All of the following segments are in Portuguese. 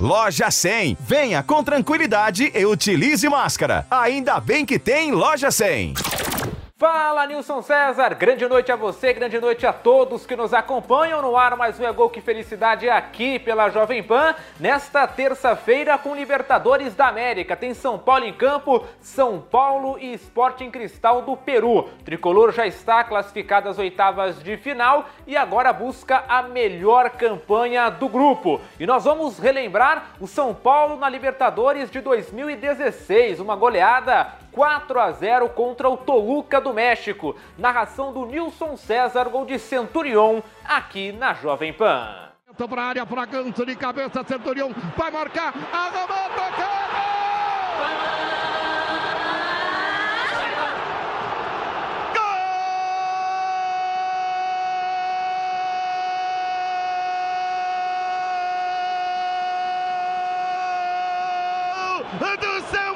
Loja 100. Venha com tranquilidade e utilize máscara. Ainda bem que tem Loja 100. Fala Nilson César, grande noite a você, grande noite a todos que nos acompanham no ar. Mais um é Gol Que Felicidade aqui pela Jovem Pan. Nesta terça-feira com Libertadores da América. Tem São Paulo em campo, São Paulo e Sporting Cristal do Peru. O tricolor já está classificado às oitavas de final e agora busca a melhor campanha do grupo. E nós vamos relembrar o São Paulo na Libertadores de 2016, uma goleada 4 a 0 contra o Toluca do México. Narração do Nilson César, gol de Centurion, aqui na Jovem Pan. Para a área, Fragança de cabeça, Centurion vai marcar, arrumou, tocou! Do São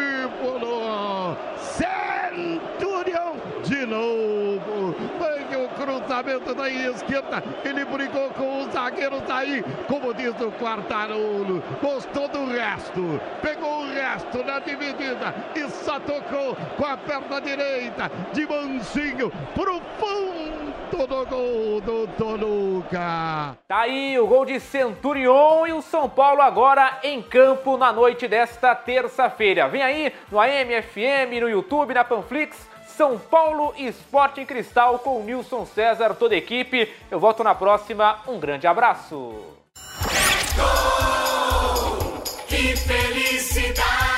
Espípolo! Centurion de novo! Vem o cruzamento da esquerda, ele brigou com o zagueiro daí, como diz o Quartarolo, gostou do resto, pegou o resto na dividida e só tocou com a perna direita, de mansinho, pro fundo do gol do Toluca. Tá aí o gol de Centurion e o São Paulo agora em campo na noite desta terça-feira. Vem aí no AM/FM, no YouTube, na Panflix. São Paulo Esporte em Cristal com o Nilson César, toda a equipe. Eu volto na próxima. Um grande abraço. Que felicidade!